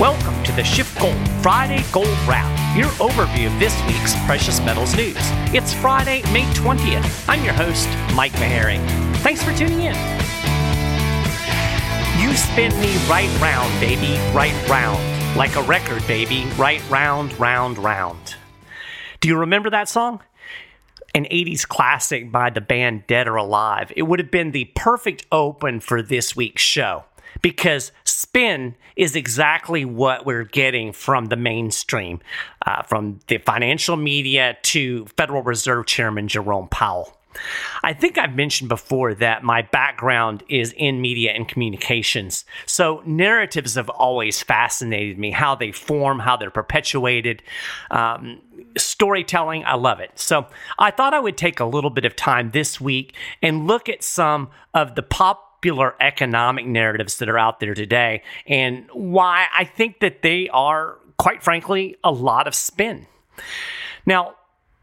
Welcome to the SchiffGold Friday Gold Wrap, your overview of this week's precious metals news. It's Friday, May 20th. I'm your host, Mike Maharrey. Thanks for tuning in. You spin me right round, baby, right round. Like a record, baby, right round, round, round. Do you remember that song? An 80s classic by the band Dead or Alive. It would have been the perfect open for this week's show because spin is exactly what we're getting from the mainstream, uh, from the financial media to Federal Reserve Chairman Jerome Powell. I think I've mentioned before that my background is in media and communications. So narratives have always fascinated me, how they form, how they're perpetuated. Um, storytelling, I love it. So I thought I would take a little bit of time this week and look at some of the pop popular economic narratives that are out there today and why I think that they are, quite frankly, a lot of spin. Now,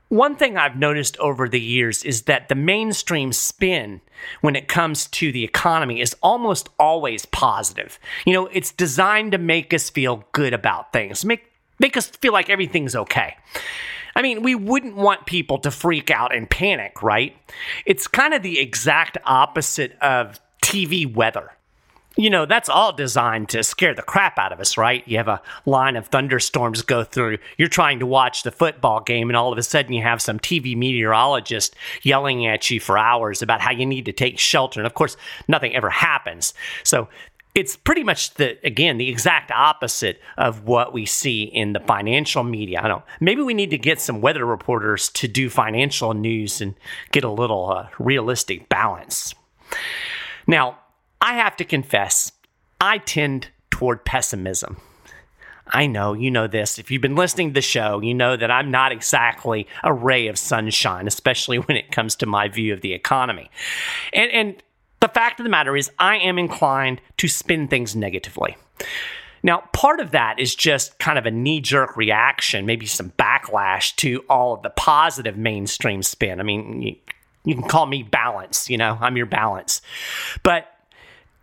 one thing I've noticed over the years is that the mainstream spin when it comes to the economy is almost always positive. You know, it's designed to make us feel good about things, make make us feel like everything's okay. I mean, we wouldn't want people to freak out and panic, right? It's kind of the exact opposite of TV weather. You know, that's all designed to scare the crap out of us, right? You have a line of thunderstorms go through. You're trying to watch the football game, and all of a sudden you have some TV meteorologist yelling at you for hours about how you need to take shelter. And of course, nothing ever happens. So it's pretty much the again the exact opposite of what we see in the financial media. I don't. Maybe we need to get some weather reporters to do financial news and get a little uh, realistic balance. Now, I have to confess, I tend toward pessimism. I know, you know this. If you've been listening to the show, you know that I'm not exactly a ray of sunshine, especially when it comes to my view of the economy. And, and the fact of the matter is, I am inclined to spin things negatively. Now, part of that is just kind of a knee jerk reaction, maybe some backlash to all of the positive mainstream spin. I mean, you can call me balance, you know, I'm your balance. But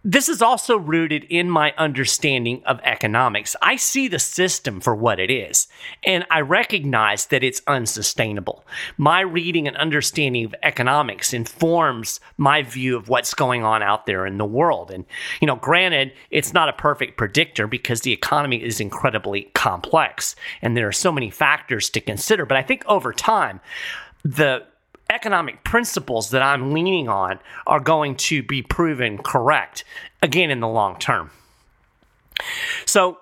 this is also rooted in my understanding of economics. I see the system for what it is, and I recognize that it's unsustainable. My reading and understanding of economics informs my view of what's going on out there in the world. And, you know, granted, it's not a perfect predictor because the economy is incredibly complex and there are so many factors to consider. But I think over time, the economic principles that I'm leaning on are going to be proven correct again in the long term. So,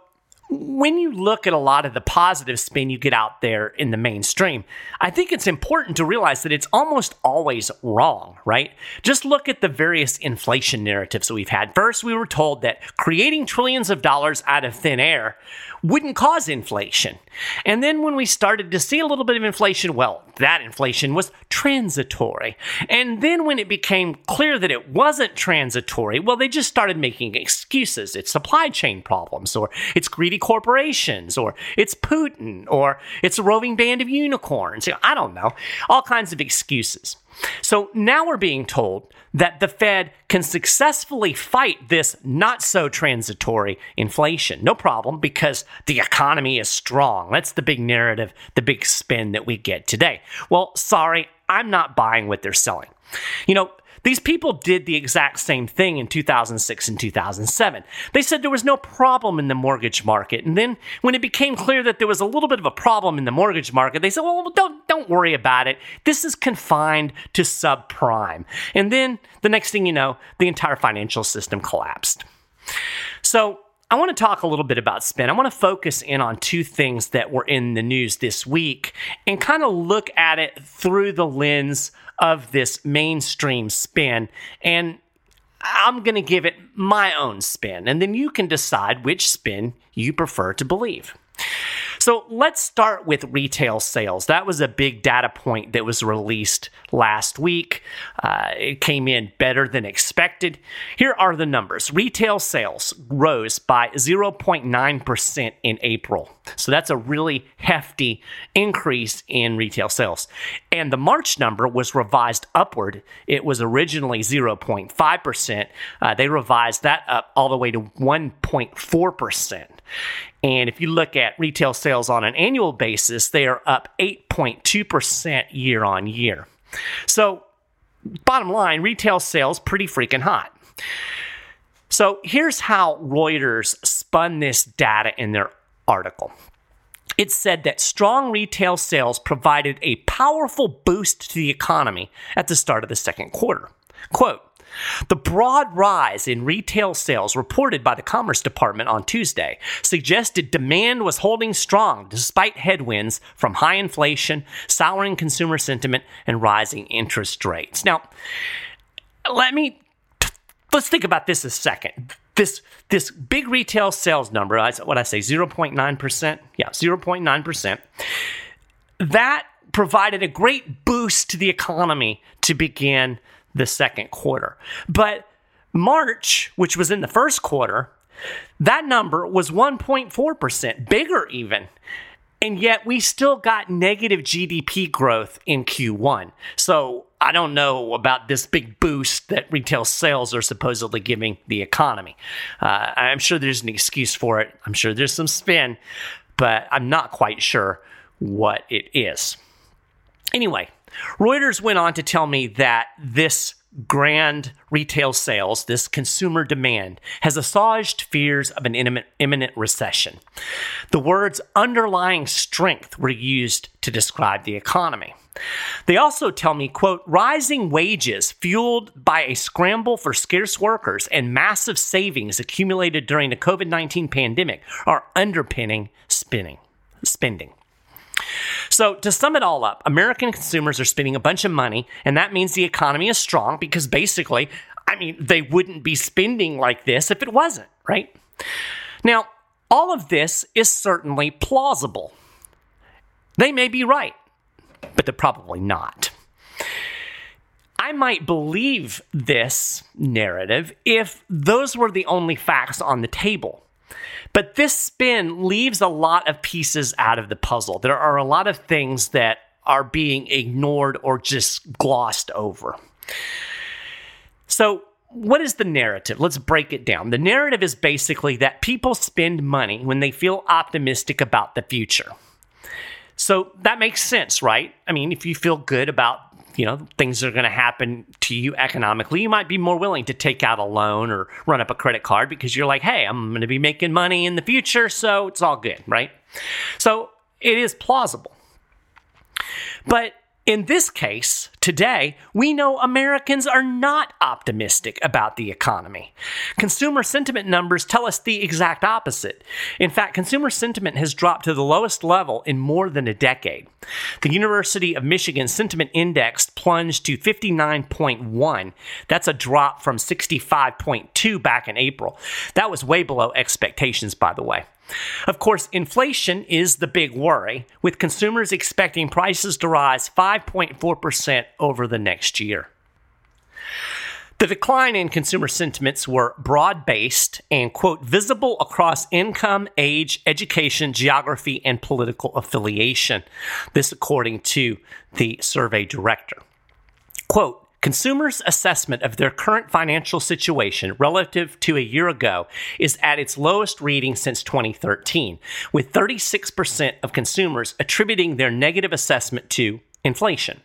when you look at a lot of the positive spin you get out there in the mainstream, I think it's important to realize that it's almost always wrong, right? Just look at the various inflation narratives that we've had. First, we were told that creating trillions of dollars out of thin air wouldn't cause inflation. And then when we started to see a little bit of inflation, well, that inflation was transitory. And then when it became clear that it wasn't transitory, well, they just started making excuses. It's supply chain problems, or it's greedy corporations, or it's Putin, or it's a roving band of unicorns. I don't know. All kinds of excuses. So now we're being told that the Fed can successfully fight this not so transitory inflation. No problem, because the economy is strong. That's the big narrative, the big spin that we get today. Well, sorry, I'm not buying what they're selling. You know, these people did the exact same thing in 2006 and 2007. They said there was no problem in the mortgage market. And then when it became clear that there was a little bit of a problem in the mortgage market, they said, well, don't, don't worry about it. This is confined to subprime. And then the next thing you know, the entire financial system collapsed. So I want to talk a little bit about spin. I want to focus in on two things that were in the news this week and kind of look at it through the lens of this mainstream spin. And I'm going to give it my own spin, and then you can decide which spin you prefer to believe. So let's start with retail sales. That was a big data point that was released last week. Uh, it came in better than expected. Here are the numbers retail sales rose by 0.9% in April. So that's a really hefty increase in retail sales. And the March number was revised upward. It was originally 0.5%. Uh, they revised that up all the way to 1.4%. And if you look at retail sales on an annual basis, they are up 8.2% year on year. So, bottom line, retail sales pretty freaking hot. So, here's how Reuters spun this data in their article. It said that strong retail sales provided a powerful boost to the economy at the start of the second quarter. Quote, the broad rise in retail sales reported by the Commerce Department on Tuesday suggested demand was holding strong despite headwinds from high inflation, souring consumer sentiment, and rising interest rates. Now, let me let's think about this a second. This this big retail sales number, what I say, 0.9%. Yeah, 0.9%. That provided a great boost to the economy to begin the second quarter. But March, which was in the first quarter, that number was 1.4%, bigger even. And yet we still got negative GDP growth in Q1. So I don't know about this big boost that retail sales are supposedly giving the economy. Uh, I'm sure there's an excuse for it. I'm sure there's some spin, but I'm not quite sure what it is. Anyway, Reuters went on to tell me that this grand retail sales, this consumer demand, has assuaged fears of an imminent recession. The words underlying strength were used to describe the economy. They also tell me, quote, rising wages fueled by a scramble for scarce workers and massive savings accumulated during the COVID 19 pandemic are underpinning spending. So, to sum it all up, American consumers are spending a bunch of money, and that means the economy is strong because basically, I mean, they wouldn't be spending like this if it wasn't, right? Now, all of this is certainly plausible. They may be right, but they're probably not. I might believe this narrative if those were the only facts on the table. But this spin leaves a lot of pieces out of the puzzle. There are a lot of things that are being ignored or just glossed over. So, what is the narrative? Let's break it down. The narrative is basically that people spend money when they feel optimistic about the future. So that makes sense, right? I mean, if you feel good about you know things that are going to happen to you economically you might be more willing to take out a loan or run up a credit card because you're like hey i'm going to be making money in the future so it's all good right so it is plausible but in this case, today, we know Americans are not optimistic about the economy. Consumer sentiment numbers tell us the exact opposite. In fact, consumer sentiment has dropped to the lowest level in more than a decade. The University of Michigan Sentiment Index plunged to 59.1. That's a drop from 65.2 back in April. That was way below expectations, by the way. Of course, inflation is the big worry, with consumers expecting prices to rise 5.4% over the next year. The decline in consumer sentiments were broad based and, quote, visible across income, age, education, geography, and political affiliation. This, according to the survey director. Quote, Consumers' assessment of their current financial situation relative to a year ago is at its lowest reading since 2013, with 36% of consumers attributing their negative assessment to inflation.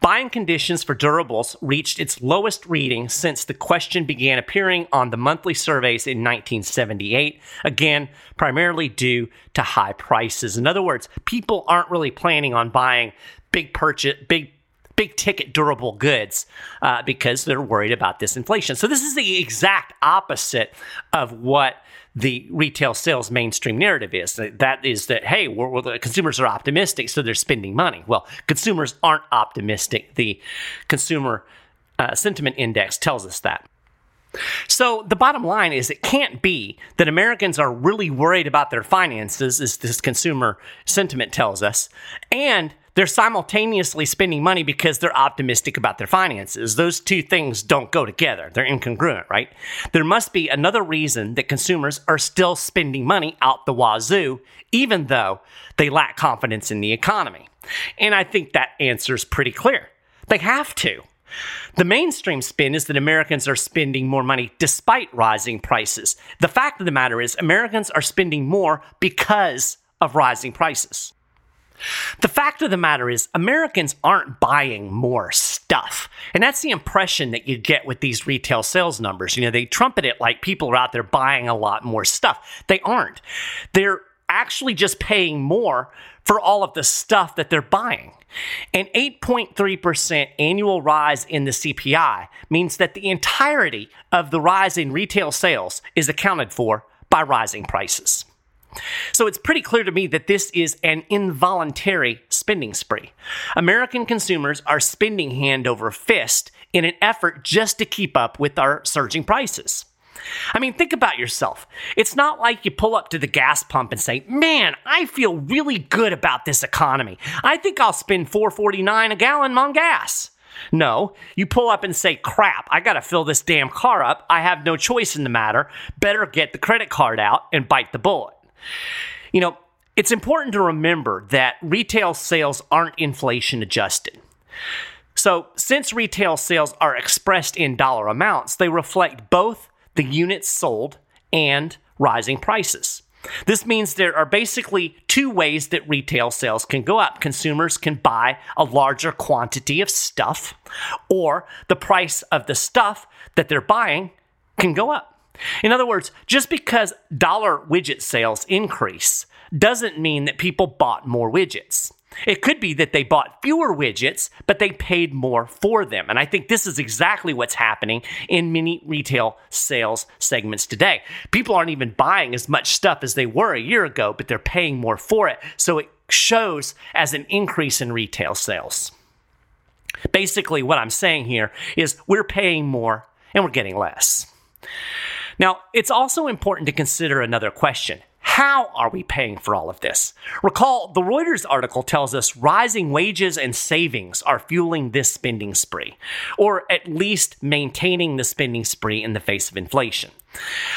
Buying conditions for durables reached its lowest reading since the question began appearing on the monthly surveys in 1978, again, primarily due to high prices. In other words, people aren't really planning on buying big purchase, big big ticket durable goods uh, because they're worried about this inflation. So this is the exact opposite of what the retail sales mainstream narrative is. That is that hey, we're, we're, the consumers are optimistic, so they're spending money. Well, consumers aren't optimistic. The consumer uh, sentiment index tells us that. So the bottom line is it can't be that Americans are really worried about their finances, as this consumer sentiment tells us, and they're simultaneously spending money because they're optimistic about their finances. Those two things don't go together. They're incongruent, right? There must be another reason that consumers are still spending money out the wazoo, even though they lack confidence in the economy. And I think that answer is pretty clear. They have to. The mainstream spin is that Americans are spending more money despite rising prices. The fact of the matter is, Americans are spending more because of rising prices. The fact of the matter is, Americans aren't buying more stuff. And that's the impression that you get with these retail sales numbers. You know, they trumpet it like people are out there buying a lot more stuff. They aren't. They're actually just paying more for all of the stuff that they're buying. An 8.3% annual rise in the CPI means that the entirety of the rise in retail sales is accounted for by rising prices. So it's pretty clear to me that this is an involuntary spending spree. American consumers are spending hand over fist in an effort just to keep up with our surging prices. I mean, think about yourself. It's not like you pull up to the gas pump and say, "Man, I feel really good about this economy. I think I'll spend 4.49 a gallon on gas." No, you pull up and say, "Crap, I got to fill this damn car up. I have no choice in the matter. Better get the credit card out and bite the bullet." You know, it's important to remember that retail sales aren't inflation adjusted. So, since retail sales are expressed in dollar amounts, they reflect both the units sold and rising prices. This means there are basically two ways that retail sales can go up. Consumers can buy a larger quantity of stuff, or the price of the stuff that they're buying can go up. In other words, just because dollar widget sales increase doesn't mean that people bought more widgets. It could be that they bought fewer widgets, but they paid more for them. And I think this is exactly what's happening in many retail sales segments today. People aren't even buying as much stuff as they were a year ago, but they're paying more for it. So it shows as an increase in retail sales. Basically, what I'm saying here is we're paying more and we're getting less. Now, it's also important to consider another question. How are we paying for all of this? Recall, the Reuters article tells us rising wages and savings are fueling this spending spree, or at least maintaining the spending spree in the face of inflation.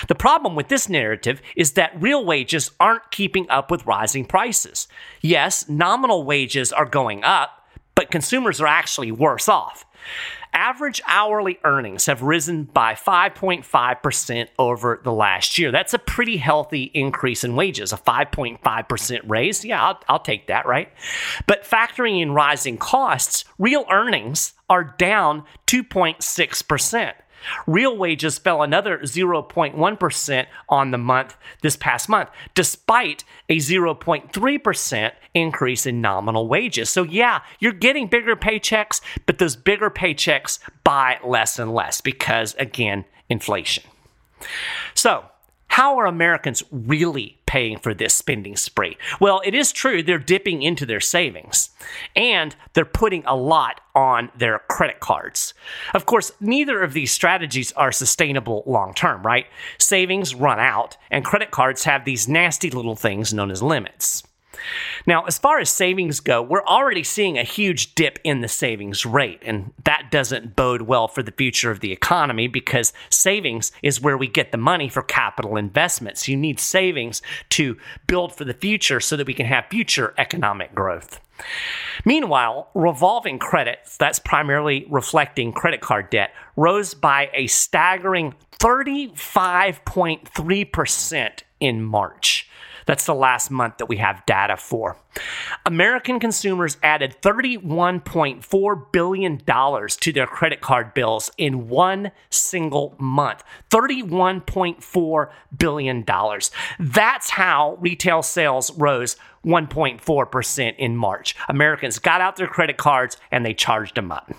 The problem with this narrative is that real wages aren't keeping up with rising prices. Yes, nominal wages are going up, but consumers are actually worse off. Average hourly earnings have risen by 5.5% over the last year. That's a pretty healthy increase in wages, a 5.5% raise. Yeah, I'll, I'll take that, right? But factoring in rising costs, real earnings are down 2.6%. Real wages fell another 0.1% on the month this past month, despite a 0.3% increase in nominal wages. So, yeah, you're getting bigger paychecks, but those bigger paychecks buy less and less because, again, inflation. So, how are Americans really paying for this spending spree? Well, it is true they're dipping into their savings and they're putting a lot on their credit cards. Of course, neither of these strategies are sustainable long term, right? Savings run out and credit cards have these nasty little things known as limits. Now, as far as savings go, we're already seeing a huge dip in the savings rate, and that doesn't bode well for the future of the economy because savings is where we get the money for capital investments. You need savings to build for the future so that we can have future economic growth. Meanwhile, revolving credit, that's primarily reflecting credit card debt, rose by a staggering 35.3% in March. That's the last month that we have data for. American consumers added $31.4 billion to their credit card bills in one single month. $31.4 billion. That's how retail sales rose 1.4% in March. Americans got out their credit cards and they charged them up.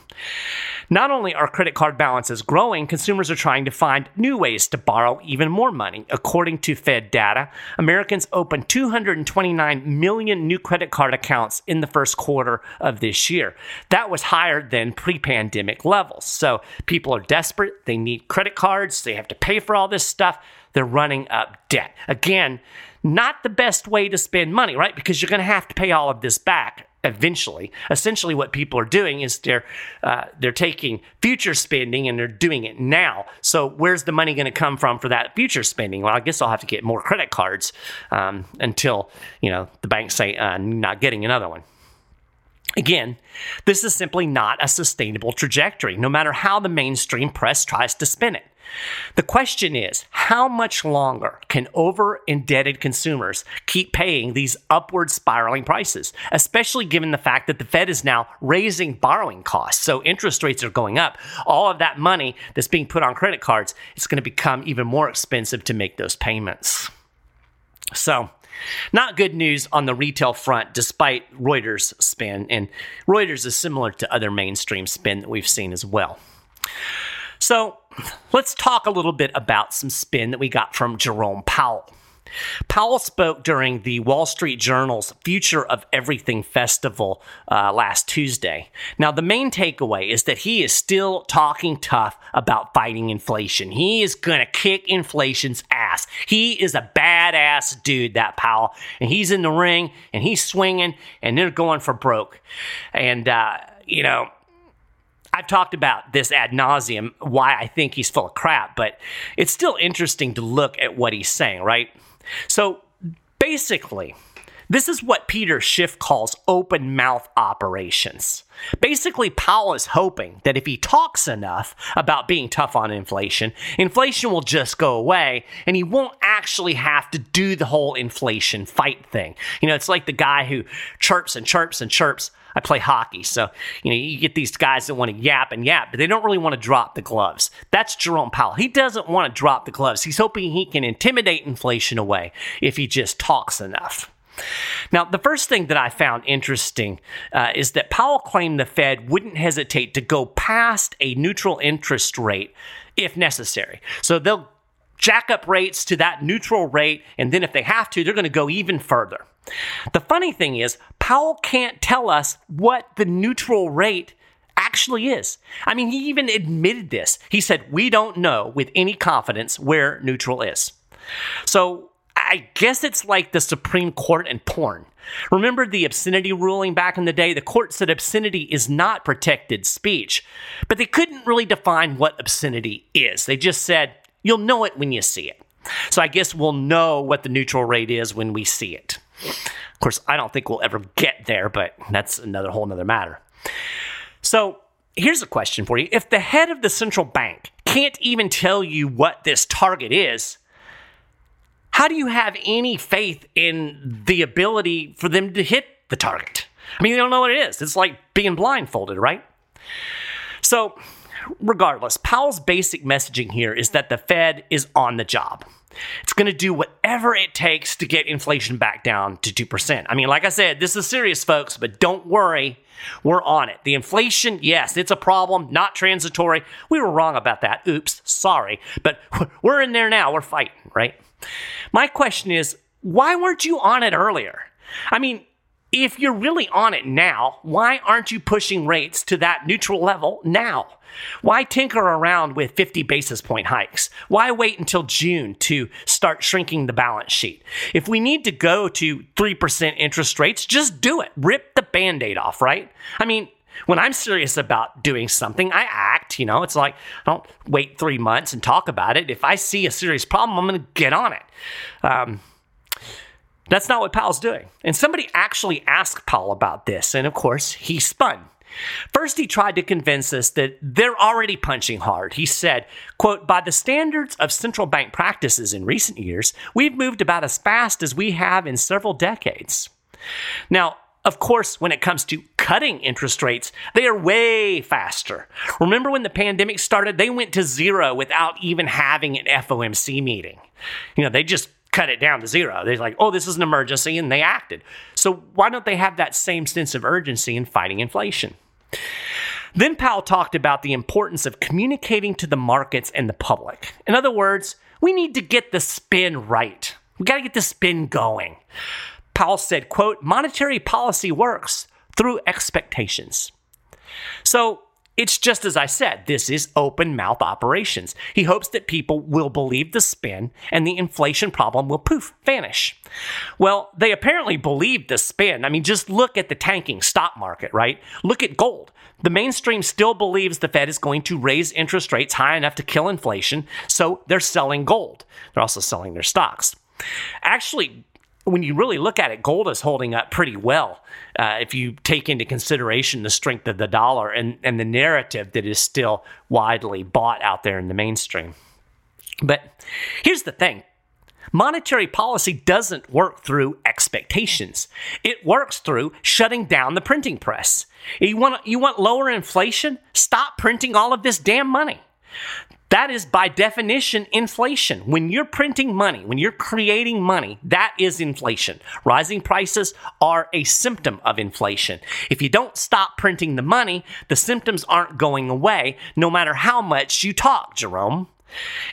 Not only are credit card balances growing, consumers are trying to find new ways to borrow even more money. According to Fed data, Americans opened 229 million new credit card accounts in the first quarter of this year. That was higher than pre pandemic levels. So people are desperate, they need credit cards, they have to pay for all this stuff, they're running up debt. Again, not the best way to spend money, right? Because you're going to have to pay all of this back eventually. Essentially, what people are doing is they're uh, they're taking future spending and they're doing it now. So, where's the money going to come from for that future spending? Well, I guess I'll have to get more credit cards um, until you know the banks say uh, not getting another one. Again, this is simply not a sustainable trajectory, no matter how the mainstream press tries to spin it. The question is how much longer can over indebted consumers keep paying these upward spiraling prices, especially given the fact that the Fed is now raising borrowing costs? So interest rates are going up. All of that money that's being put on credit cards is going to become even more expensive to make those payments. So, not good news on the retail front, despite Reuters' spin, and Reuters is similar to other mainstream spin that we've seen as well. So, let's talk a little bit about some spin that we got from Jerome Powell. Powell spoke during the Wall Street Journal's Future of Everything Festival uh, last Tuesday. Now, the main takeaway is that he is still talking tough about fighting inflation. He is going to kick inflation's ass. He is a badass dude, that Powell. And he's in the ring and he's swinging and they're going for broke. And, uh, you know, I've talked about this ad nauseum, why I think he's full of crap, but it's still interesting to look at what he's saying, right? So basically, this is what Peter Schiff calls open mouth operations. Basically, Powell is hoping that if he talks enough about being tough on inflation, inflation will just go away and he won't actually have to do the whole inflation fight thing. You know, it's like the guy who chirps and chirps and chirps. I play hockey, so you know you get these guys that want to yap and yap, but they don't really want to drop the gloves. That's Jerome Powell. He doesn't want to drop the gloves. He's hoping he can intimidate inflation away if he just talks enough. Now, the first thing that I found interesting uh, is that Powell claimed the Fed wouldn't hesitate to go past a neutral interest rate if necessary. So they'll jack up rates to that neutral rate, and then if they have to, they're going to go even further. The funny thing is, Powell can't tell us what the neutral rate actually is. I mean, he even admitted this. He said, We don't know with any confidence where neutral is. So I guess it's like the Supreme Court and porn. Remember the obscenity ruling back in the day? The court said obscenity is not protected speech, but they couldn't really define what obscenity is. They just said, you'll know it when you see it. So I guess we'll know what the neutral rate is when we see it. Of course, I don't think we'll ever get there, but that's another whole nother matter. So here's a question for you. If the head of the central bank can't even tell you what this target is, how do you have any faith in the ability for them to hit the target? I mean, they don't know what it is. It's like being blindfolded, right? So, regardless, Powell's basic messaging here is that the Fed is on the job. It's going to do whatever it takes to get inflation back down to 2%. I mean, like I said, this is serious, folks, but don't worry. We're on it. The inflation, yes, it's a problem, not transitory. We were wrong about that. Oops, sorry. But we're in there now. We're fighting, right? My question is, why weren't you on it earlier? I mean, if you're really on it now, why aren't you pushing rates to that neutral level now? Why tinker around with 50 basis point hikes? Why wait until June to start shrinking the balance sheet? If we need to go to 3% interest rates, just do it. Rip the band aid off, right? I mean, when I'm serious about doing something, I act, you know, it's like I don't wait three months and talk about it. If I see a serious problem, I'm going to get on it. Um, that's not what Powell's doing. And somebody actually asked Powell about this, and of course, he spun. First, he tried to convince us that they're already punching hard. He said, quote, by the standards of central bank practices in recent years, we've moved about as fast as we have in several decades. Now, of course, when it comes to cutting interest rates, they are way faster. Remember when the pandemic started? They went to zero without even having an FOMC meeting. You know, they just cut it down to zero. They're like, oh, this is an emergency, and they acted. So why don't they have that same sense of urgency in fighting inflation? Then Powell talked about the importance of communicating to the markets and the public. In other words, we need to get the spin right. We got to get the spin going. Powell said, quote, monetary policy works through expectations. So it's just as I said, this is open mouth operations. He hopes that people will believe the spin and the inflation problem will poof, vanish. Well, they apparently believed the spin. I mean, just look at the tanking stock market, right? Look at gold. The mainstream still believes the Fed is going to raise interest rates high enough to kill inflation, so they're selling gold. They're also selling their stocks. Actually, when you really look at it, gold is holding up pretty well uh, if you take into consideration the strength of the dollar and, and the narrative that is still widely bought out there in the mainstream. But here's the thing monetary policy doesn't work through expectations, it works through shutting down the printing press. You want, you want lower inflation? Stop printing all of this damn money. That is by definition inflation. When you're printing money, when you're creating money, that is inflation. Rising prices are a symptom of inflation. If you don't stop printing the money, the symptoms aren't going away, no matter how much you talk, Jerome.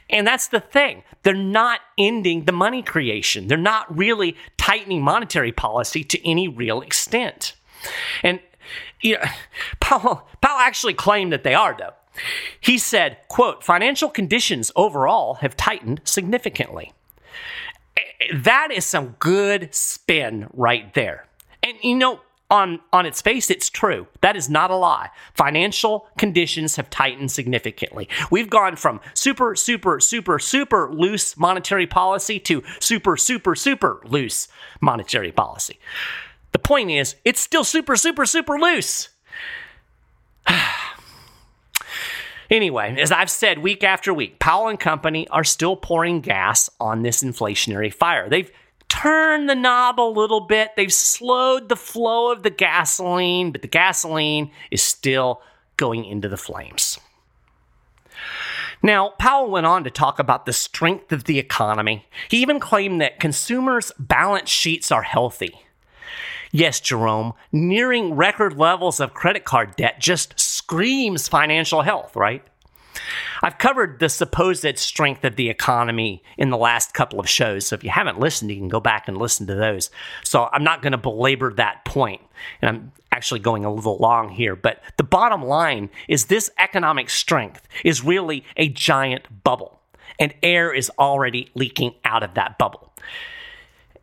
And that's the thing. They're not ending the money creation. They're not really tightening monetary policy to any real extent. And you know, Powell, Powell actually claimed that they are, though. He said, quote, financial conditions overall have tightened significantly. That is some good spin right there. And you know, on, on its face, it's true. That is not a lie. Financial conditions have tightened significantly. We've gone from super, super, super, super loose monetary policy to super, super, super loose monetary policy. The point is, it's still super, super, super loose. Anyway, as I've said week after week, Powell and Company are still pouring gas on this inflationary fire. They've turned the knob a little bit, they've slowed the flow of the gasoline, but the gasoline is still going into the flames. Now, Powell went on to talk about the strength of the economy. He even claimed that consumers' balance sheets are healthy. Yes, Jerome, nearing record levels of credit card debt just screams financial health, right? I've covered the supposed strength of the economy in the last couple of shows. So if you haven't listened, you can go back and listen to those. So I'm not going to belabor that point, And I'm actually going a little long here. But the bottom line is this economic strength is really a giant bubble, and air is already leaking out of that bubble.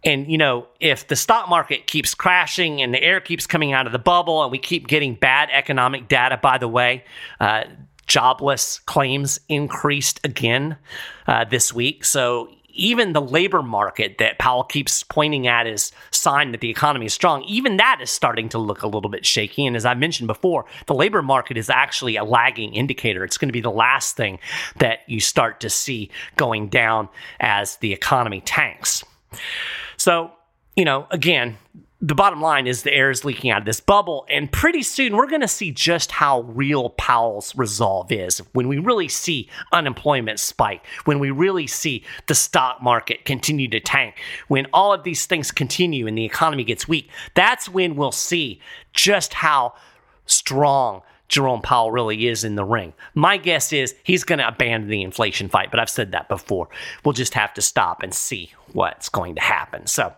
And, you know, if the stock market keeps crashing and the air keeps coming out of the bubble and we keep getting bad economic data, by the way, uh, jobless claims increased again uh, this week. So even the labor market that Powell keeps pointing at as sign that the economy is strong, even that is starting to look a little bit shaky. And as I mentioned before, the labor market is actually a lagging indicator. It's going to be the last thing that you start to see going down as the economy tanks. So, you know, again, the bottom line is the air is leaking out of this bubble, and pretty soon we're going to see just how real Powell's resolve is when we really see unemployment spike, when we really see the stock market continue to tank, when all of these things continue and the economy gets weak. That's when we'll see just how strong Jerome Powell really is in the ring. My guess is he's going to abandon the inflation fight, but I've said that before. We'll just have to stop and see what's going to happen. So,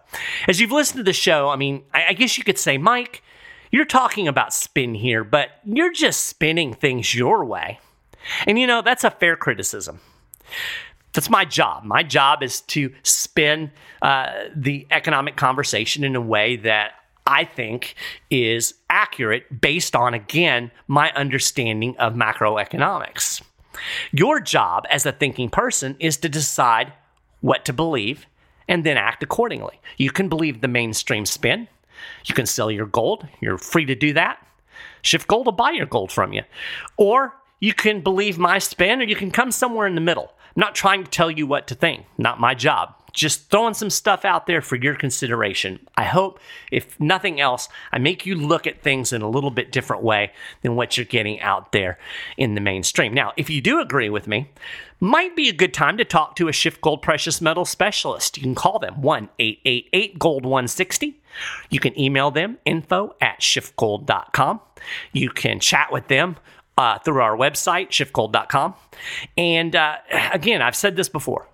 as you've listened to the show, I mean, I, guess you could say, Mike, you're talking about spin here, but you're just spinning things your way. And you know, that's a fair criticism. That's my job. My job is to spin uh, the economic conversation in a way that I think is accurate based on, again, my understanding of macroeconomics. Your job as a thinking person is to decide what to believe and then act accordingly. You can believe the mainstream spin. You can sell your gold. You're free to do that. SchiffGold will buy your gold from you. Or you can believe my spin or you can come somewhere in the middle. I'm not trying to tell you what to think, not my job just throwing some stuff out there for your consideration. I hope, if nothing else, I make you look at things in a little bit different way than what you're getting out there in the mainstream. Now, if you do agree with me, might be a good time to talk to a SchiffGold Precious Metal specialist. You can call them 1 888 Gold 160. You can email them info at schiffgold.com. You can chat with them uh, through our website, schiffgold.com. And uh, again, I've said this before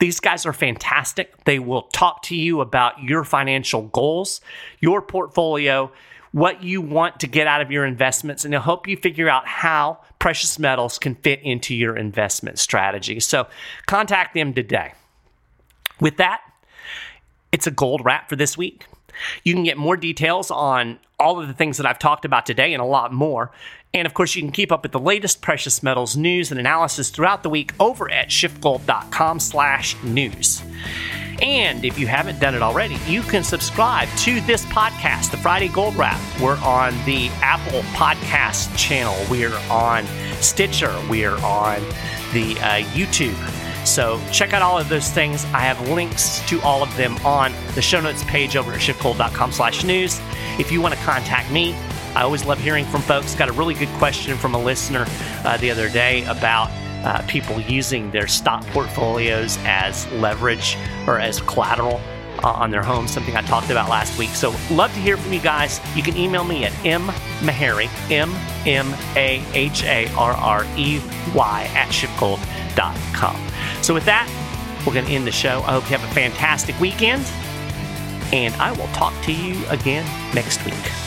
these guys are fantastic. They will talk to you about your financial goals, your portfolio, what you want to get out of your investments, and they'll help you figure out how precious metals can fit into your investment strategy. So contact them today. With that, it's a gold wrap for this week. You can get more details on all of the things that I've talked about today and a lot more and of course, you can keep up with the latest precious metals news and analysis throughout the week over at schiffgold.com slash news And if you haven't done it already, you can subscribe to this podcast, the Friday Gold Wrap. We're on the Apple Podcast channel. We're on Stitcher. We're on the uh, YouTube. So check out all of those things. I have links to all of them on the show notes page over at schiffgold.com slash news. If you want to contact me, I always love hearing from folks. Got a really good question from a listener uh, the other day about uh, people using their stock portfolios as leverage or as collateral uh, on their home, something I talked about last week. So, love to hear from you guys. You can email me at mmaharrey, M M A H A R R E Y, at schiffgold.com. So, with that, we're going to end the show. I hope you have a fantastic weekend, and I will talk to you again next week.